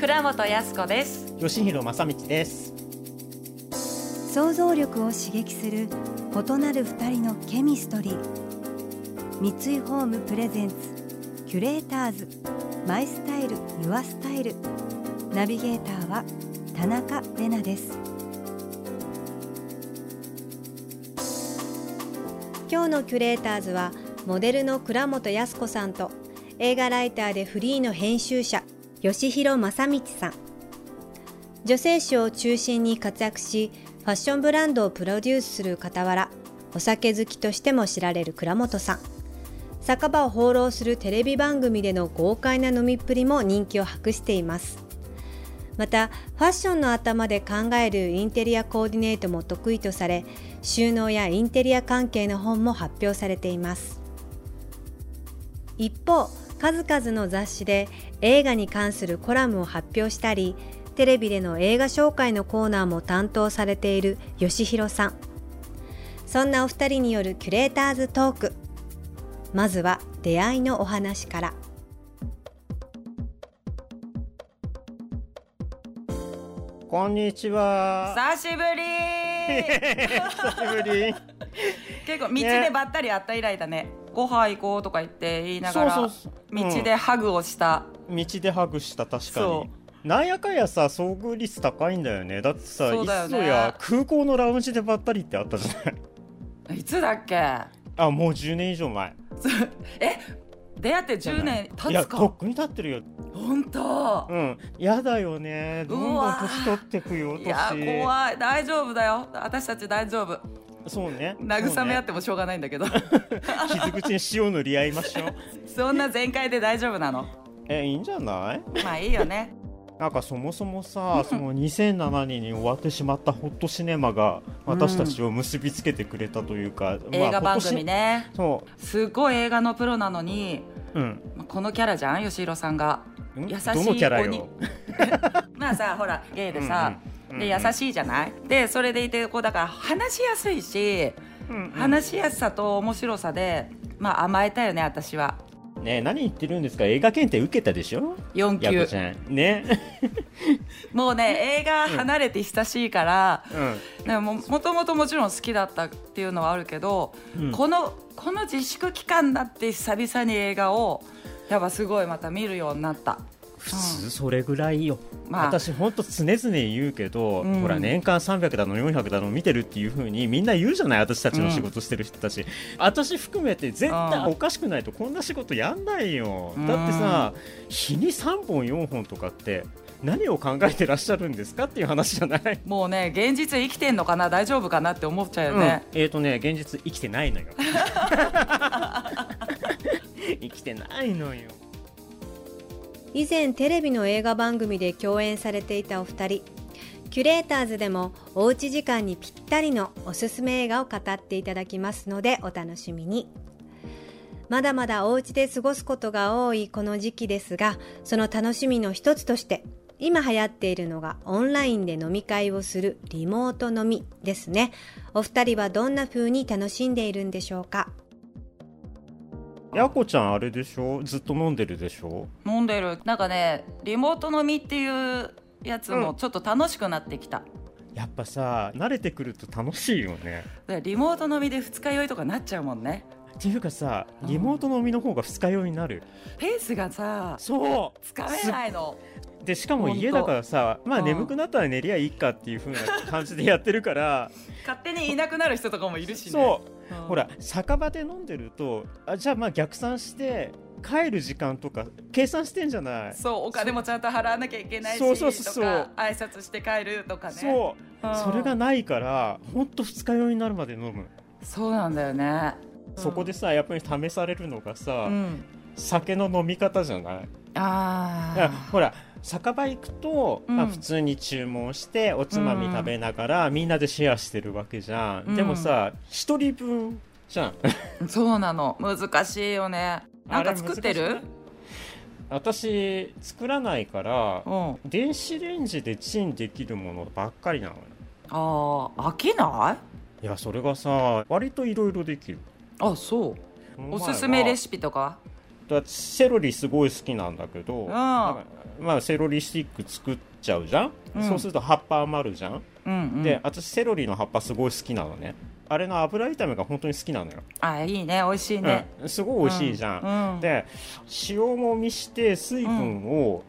倉本康子です。吉弘正道です。想像力を刺激する異なる二人のケミストリー。三井ホームプレゼンツキュレーターズ。マイスタイルユアスタイル。ナビゲーターは田中れなです。今日のキュレーターズはモデルの倉本康子さんと映画ライターでフリーの編集者吉弘正道さん。女性誌を中心に活躍しファッションブランドをプロデュースする傍らお酒好きとしても知られる倉本さん。酒場を放浪するテレビ番組での豪快な飲みっぷりも人気を博しています。またファッションの頭で考えるインテリアコーディネートも得意とされ収納やインテリア関係の本も発表されています。一方数々の雑誌で映画に関するコラムを発表したりテレビでの映画紹介のコーナーも担当されている吉弘さん。そんなお二人によるキュレーターズトーク。まずは出会いのお話から。こんにちは。久しぶり。久しぶり。結構道でばったり会った以来だね。ご飯行こうとか言って言いながら。そうそう道でハグをした、道でハグした確かそになんやかんやさ遭遇率高いんだよね。だってさね。いっそや空港のラウンジでばったりってあったじゃない？いつだっけ？あもう10年以上前。え出会って10年経いやつか？とっくに経ってるよ。本当？うん。やだよね。どんどん年取ってくよいや年。怖い。大丈夫だよ。私たち大丈夫そうね。慰め合っそてもしょうがないんだけど。うね。傷口に塩塗り合いましょう。そんな全開で大丈夫なの？えいいんじゃない？まあいいよね。なんかそもそもさ、その2007年に終わってしまったホットシネマが私たちを結びつけてくれたというか、まあ映画番組ね。トシすごい映画のプロなのにそう、うん、まあこのキャラじゃん？吉弘さんが。ん？優しいどのキャラよ？まあさほらゲイでさ、うんうんで優しいじゃない？でそれでいてこうだから話しやすいし、うんうん。話しやすさと面白さでまあ甘えたよね私は。ねえ何言ってるんですか？映画検定受けたでしょ？4級。ちゃん。ね。もうね映画離れて久しいから、うん。でももともともちろん好きだったっていうのはあるけど、うん。このこの自粛期間だって久々に映画をやっぱすごいまた見るようになった普通それぐらいよ、まあ。私ほんと常々言うけど、うん。ほら年間300だの400だの見てるっていう風にみんな言うじゃない私たちの仕事してる人たち、私含めて絶対おかしくないとこんな仕事やんないよ、うん。だってさ日に3本4本とかって何を考えてらっしゃるんですかっていう話じゃない？もうね現実生きてんのかな？大丈夫かなって思っちゃうよね、うん、えっ、ー、とね現実生きてないのよ。生きてないのよ以前テレビの映画番組で共演されていたお二人キュレーターズでもおうち時間にぴったりのおすすめ映画を語っていただきますのでお楽しみに。まだまだお家で過ごすことが多いこの時期ですがその楽しみの一つとして今流行っているのがオンラインで飲み会をするリモート飲みですね。お二人はどんな風に楽しんでいるんでしょうか？やこちゃんあれでしょ？ずっと飲んでるでしょ？飲んでる。なんかねリモート飲みっていうやつうん。もちょっと楽しくなってきた、やっぱさ慣れてくると楽しいよね。でリモート飲みで二日酔いとかなっちゃうもんねっていうかさリモート飲みの方が二日酔いになる、ペースがさそつかめないの。うでしかも家だからさまあうん。眠くなったら寝りゃいいかっていう風な感じでやってるから、勝手にいなくなる人とかもいるしね。そう。うん。ほら酒場で飲んでるとあじゃあまあ逆算して帰る時間とか計算してんじゃない？そうお金もちゃんと払わなきゃいけないしそうそうそう挨拶して帰るとかね。そう、うん。それがないからほんと二日酔いになるまで飲む、そうなんだよねそこでさやっぱり試されるのがさ、うん。酒の飲み方じゃない？あほら酒場行くと、うん。まあ、普通に注文しておつまみ食べながら、みんなでシェアしてるわけじゃん、うん。でもさ一人分じゃん。そうなの。難しいよね。なんか作ってる？私作らないからうん。電子レンジでチンできるものばっかりなのよ。ああ飽きない？いやそれがさ割といろいろできるあそう。おすすめレシピとかだセロリすごい好きなんだけど、ん。なんかまあセロリスティック作っちゃうじゃん、うん。そうすると葉っぱ余るじゃん、うんうん。で私セロリの葉っぱすごい好きなのね。あれの油炒めが本当に好きなのよ、あいいね。美味しいね、うん、すごい美味しいじゃん、で塩もみして水分を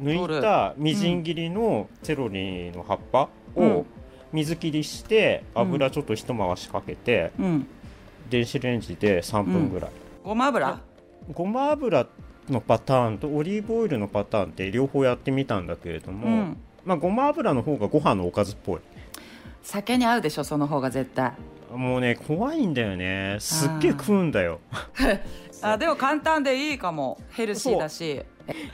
抜いたみじん切りのセロリの葉っぱをうん。水切りして油ちょっと一回しかけて、うん電子レンジで3分ぐらい、ごま油？ごま油のパターンとオリーブオイルのパターンって両方やってみたんだけれども、うん。まあ、ごま油の方がご飯のおかずっぽい。酒に合うでしょその方が絶対。もうね怖いんだよね。すっげえ食うんだよ。あでも簡単でいいかも。ヘルシーだし。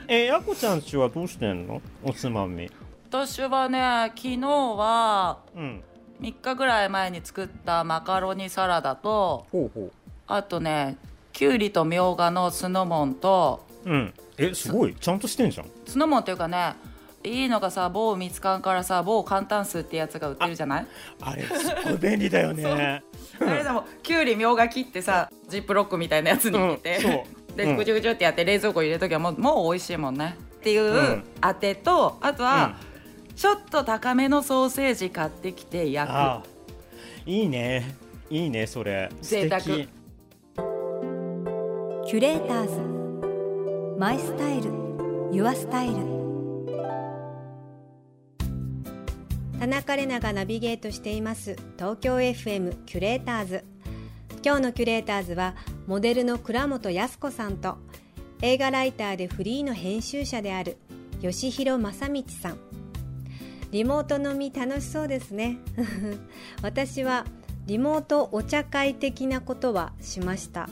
えやこちゃんちはどうしてんの？おつまみ。私はね昨日はうん3日ぐらい前に作ったマカロニサラダとほうほあとねきゅうりとみょうがの酢の物とううん。えすごい。ちゃんとしてんじゃん。酢の物っていうかねいいのがさ某蜜柑からさ某簡単酢ってやつが売ってるじゃない？あれすっごい便利だよね。あれでもきゅうりみょうが切ってさジップロックみたいなやつに入れて、うんそう。でうん。ぐちゅぐちゅってやって冷蔵庫入れる時はもうもう美味しいもんね。っていううん。あてとあとは、ちょっと高めのソーセージ買ってきて焼く。ああ。いいね。いいねそれ。贅沢。キュレーターズ。マイスタイル。ユアスタイル。田中れながナビゲートしています。東京 FM キュレーターズ。今日のキュレーターズはモデルの倉本康子さんと映画ライターでフリーの編集者である吉弘正道さんリモート飲み楽しそうですね。私はリモートお茶会的なことはしました。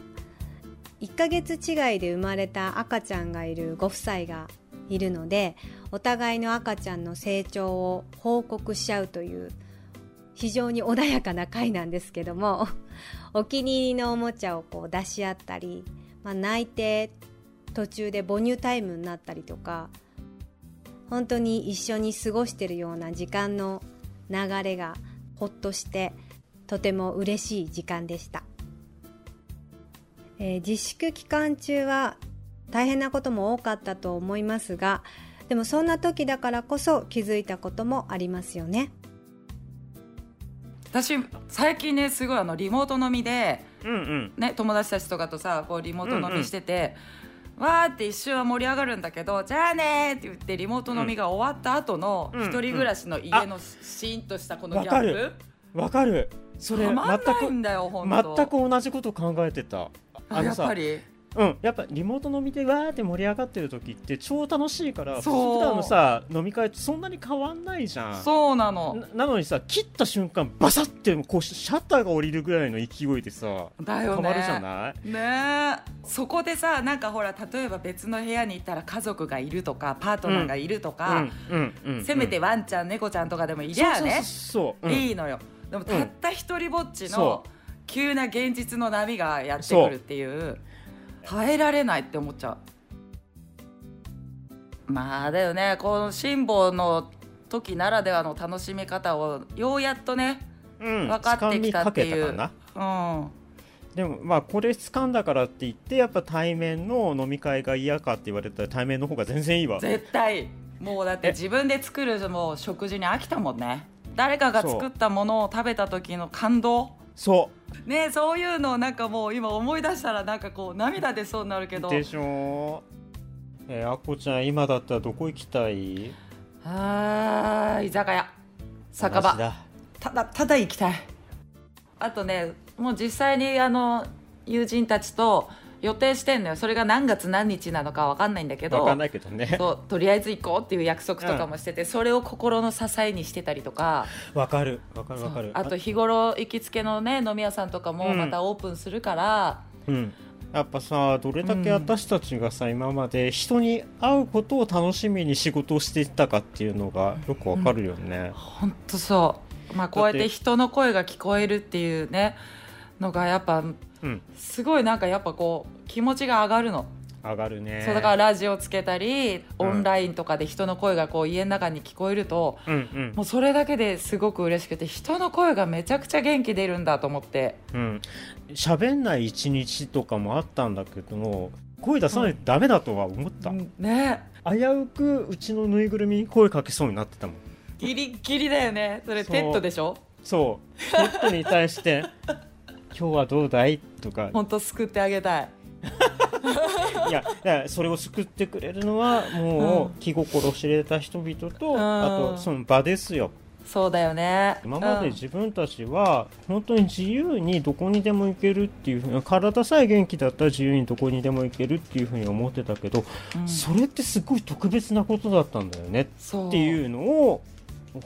1ヶ月違いで生まれた赤ちゃんがいるご夫妻がいるのでお互いの赤ちゃんの成長を報告し合うという非常に穏やかな会なんですけども お気に入りのおもちゃをこう出し合ったり、まあ、泣いて途中で母乳タイムになったりとか本当に一緒に過ごしてるような時間の流れがほっとしてとても嬉しい時間でした、えー自粛期間中は大変なことも多かったと思いますがでもそんな時だからこそ気づいたこともありますよね。私最近ねすごいあのリモート飲みで、うんうん。ね、友達たちとかとさこうリモート飲みしてて、わーって一瞬は盛り上がるんだけどじゃあねーって言ってリモート飲みが終わった後のうん一人暮らしの家のシーンとしたこのギャッわかる。わかる。それ全く全く同じこと考えてた。あやっぱりうん、やっぱリモート飲みでわーって盛り上がってる時って超楽しいから普段のさ飲み会とそんなに変わんないじゃん。そうなの。ななのにさ切った瞬間バサッてこうシャッターが降りるぐらいの勢いでさだよね。変わるじゃない？ね。えそこでさなんかほら例えば別の部屋に行ったら家族がいるとかパートナーがいるとか、せめてワンちゃん猫ちゃんとかでもいりゃあね。いいのよ。でもたった一人ぼっちのそ急な現実の波がやってくるっていう耐えられないって思っちゃう。まあだよね。この辛抱の時ならではの楽しみ方をようやっとねうん、分かってきたっていう。でもまあこれ掴んだからって言ってやっぱ対面の飲み会が嫌かって言われたら対面の方が全然いいわ。絶対。もうだってえ？自分で作るもう食事に飽きたもんね。誰かが作ったものを食べた時の感動。そうねそういうのをなんかもう今思い出したらなんかこう涙出そうになるけど。でしょえー、あこちゃん今だったらどこ行きたい？あー居酒屋。酒場。ただただ行きたい。あとねもう実際にあの友人たちと予定してんのよ。それが何月何日なのか分かんないんだけど。わかんないけどね。そうとりあえず行こうっていう約束とかもしてて、それを心の支えにしてたりとか。わかる。わかるわかる。あと日頃行きつけのね飲み屋さんとかもうん。またオープンするから、うん。やっぱさどれだけ私たちがさ、今まで人に会うことを楽しみに仕事をしていったかっていうのがよくわかるよね。本当そう。まあこうやって人の声が聞こえるっていうねのがやっぱうん、すごいなんかやっぱこう気持ちが上がるの、上がるね。そうだからラジオつけたりオンラインとかで人の声がこう家の中に聞こえると、うんうん。もうそれだけですごく嬉しくて人の声がめちゃくちゃ元気出るんだと思って。うん、喋んない一日とかもあったんだけども声出さないとダメだとは思った、ね。危うくうちのぬいぐるみに声かけそうになってたもん。ギリギリだよね。それテッドでしょ？そう。ペットに対して「今日はどうだい?」とか。本当救ってあげたい。いやだからそれを救ってくれるのはもう気心を知れた人々と、ん。あとその場ですよ。そうだよね。今まで自分たちは本当に自由にどこにでも行けるっていうふうに体さえ元気だったら自由にどこにでも行けるっていうふうに思ってたけど、うん。それってすごい特別なことだったんだよねっていうのを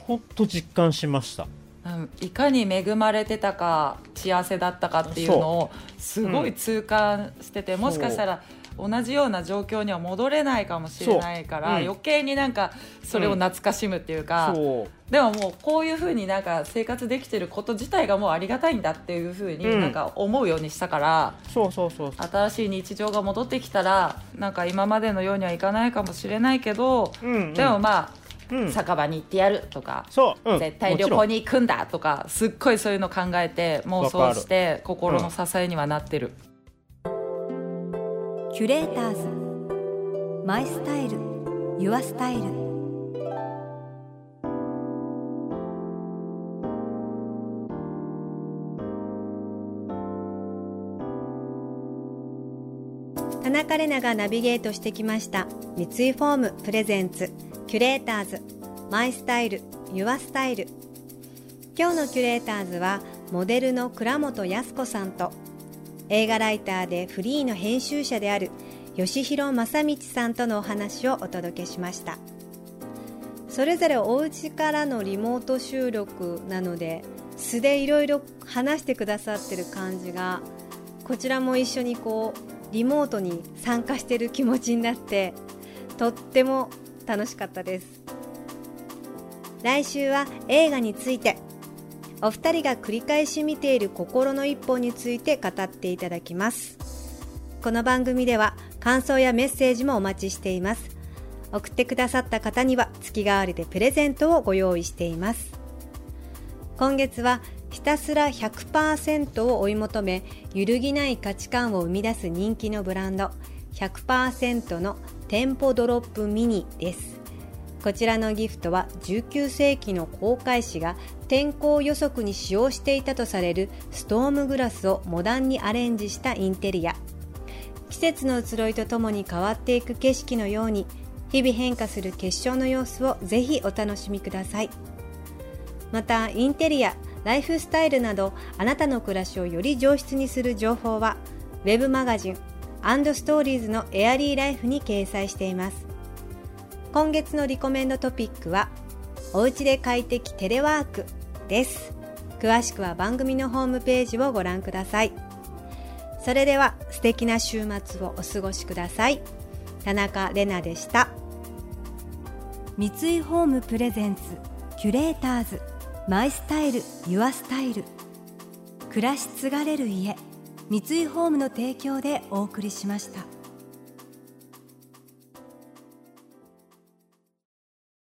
本当実感しました。うんいかに恵まれてたか幸せだったかっていうのをすごい痛感してて、もしかしたら同じような状況には戻れないかもしれないから、そう。うん。余計になんかそれを懐かしむっていうか、そう。でももうこういうふうになんか生活できてること自体がもうありがたいんだっていうふうにうん。なんか思うようにしたから、そうそうそう。新しい日常が戻ってきたらなんか今までのようにはいかないかもしれないけど、うんうん。でもまあ、うん。酒場に行ってやるとか。そう、うん。絶対旅行に行くんだとかすっごいそういうの考えて妄想して心の支えにはなってる、キュレーターズ。マイスタイル。ユアスタイル。田中れながナビゲートしてきました。三井ホーム presents キュレーターズ my style your style。今日のキュレーターズはモデルの倉本康子さんと映画ライターでフリーの編集者である吉弘正道さんとのお話をお届けしました。それぞれお家からのリモート収録なので素でいろいろ話してくださってる感じがこちらも一緒にこうリモートに参加してる気持ちになってとっても楽しかったです。来週は映画について。お二人が繰り返し見ている心の一本について語っていただきます。この番組では感想やメッセージもお待ちしています。送ってくださった方には月替わりでプレゼントをご用意しています。今月はひたすら100%を追い求め揺るぎない価値観を生み出す人気のブランド100%の店舗ドロップミニです。こちらのギフトは19世紀の航海士が天候予測に使用していたとされるストームグラスをモダンにアレンジしたインテリア。季節の移ろいとともに変わっていく景色のように日々変化する結晶の様子をぜひお楽しみください。またインテリアライフスタイルなどあなたの暮らしをより上質にする情報はウェブマガジンストーリーズのエアリーライフに掲載しています。今月のリコメンドトピックはおうちで快適テレワークです。詳しくは番組のホームページをご覧ください。それでは素敵な週末をお過ごしください。田中れなでした。三井ホームプレゼンツキュレーターズマイスタイルユアスタイル。暮らし継がれる家。三井ホームの提供でお送りしました。